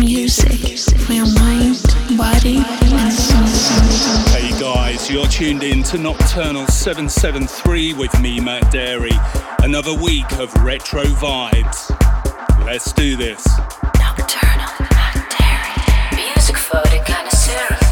Music for your mind, body, and soul. Hey guys, you're tuned in to Nocturnal 773 with me, Matt Darey. Another week of retro vibes. Let's do this. Nocturnal Matt Darey. Music for the connoisseur.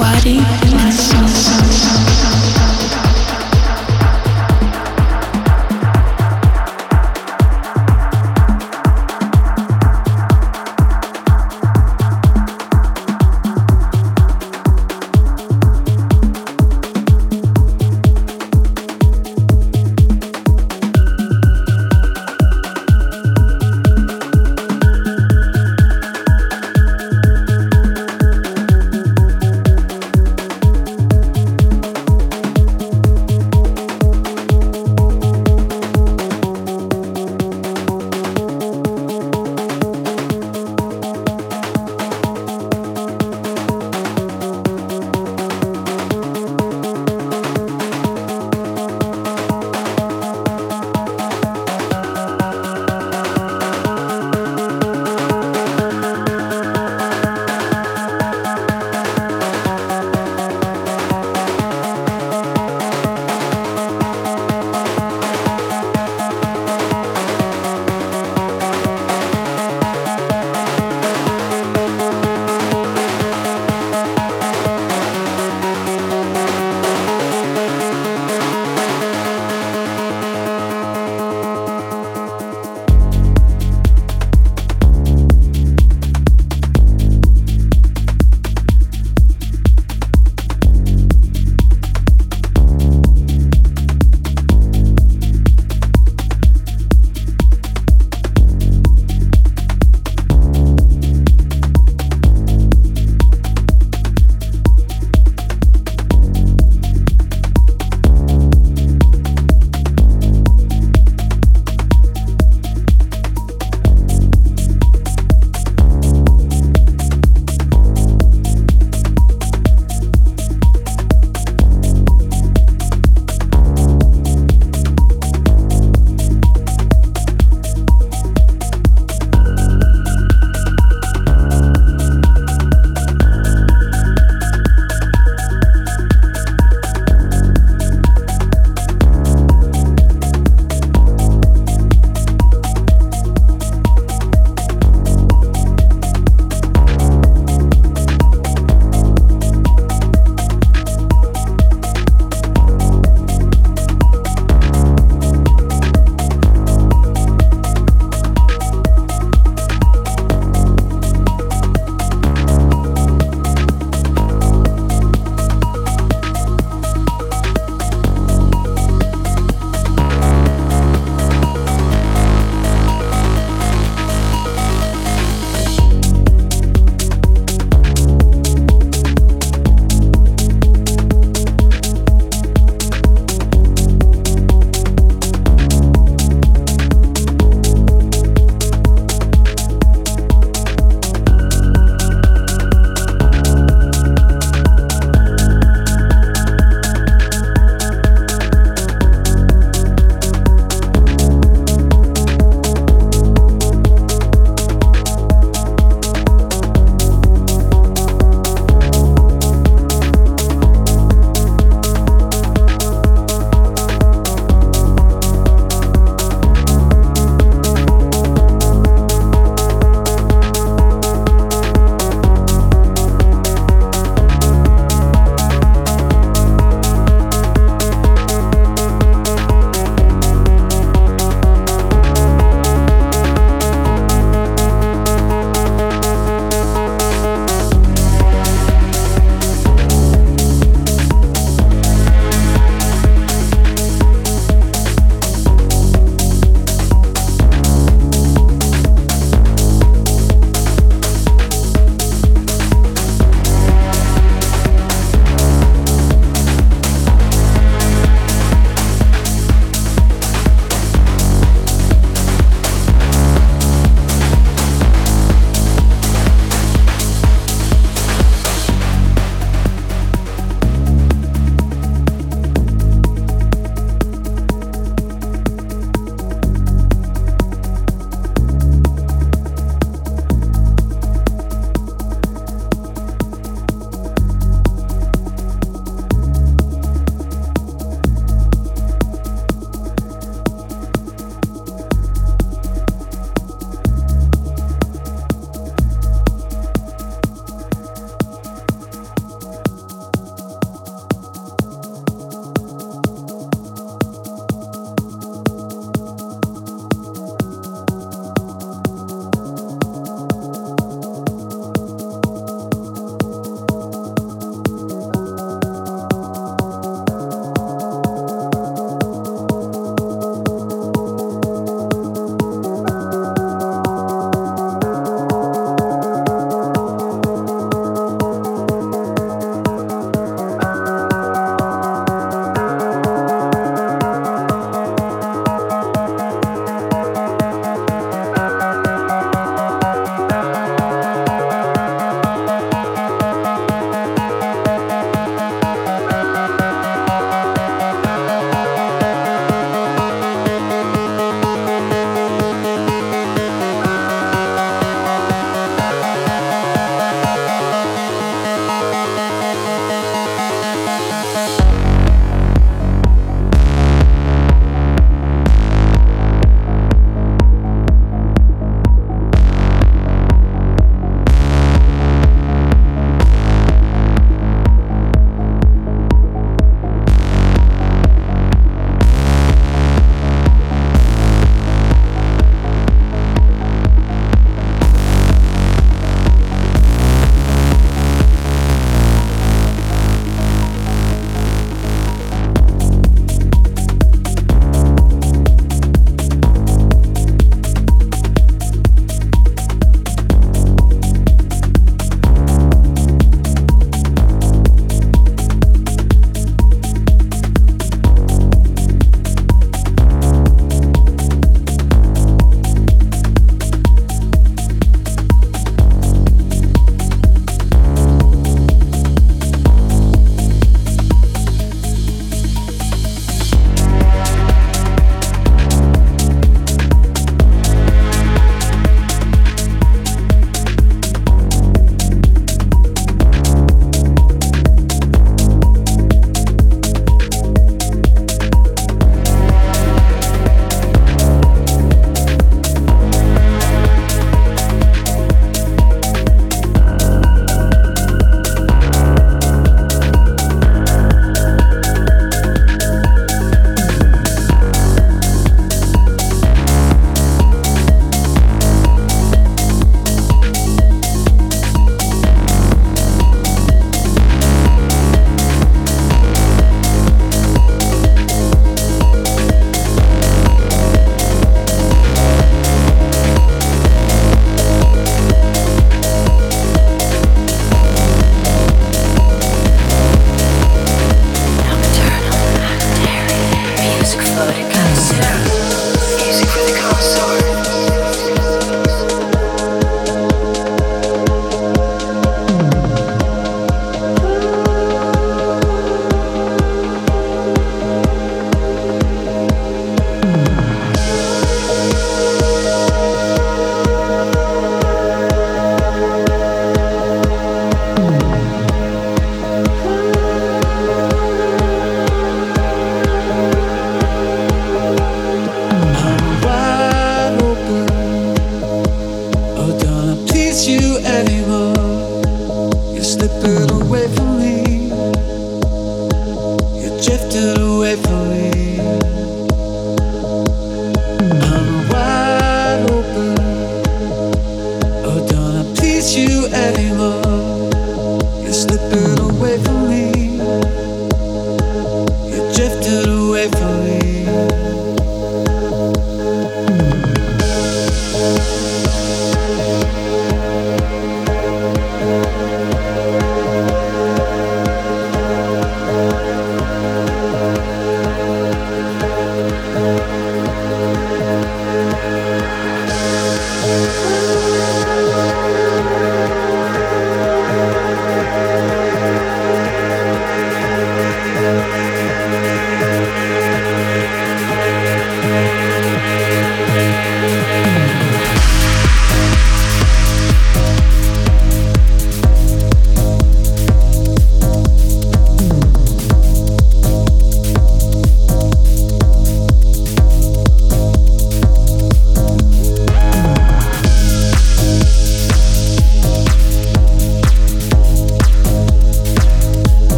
body and soul.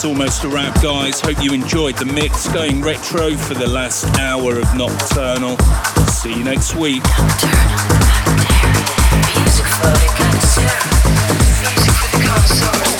That's almost a wrap, guys. Hope you enjoyed the mix. Going retro for the last hour of Nocturnal. See you next week. Nocturnal,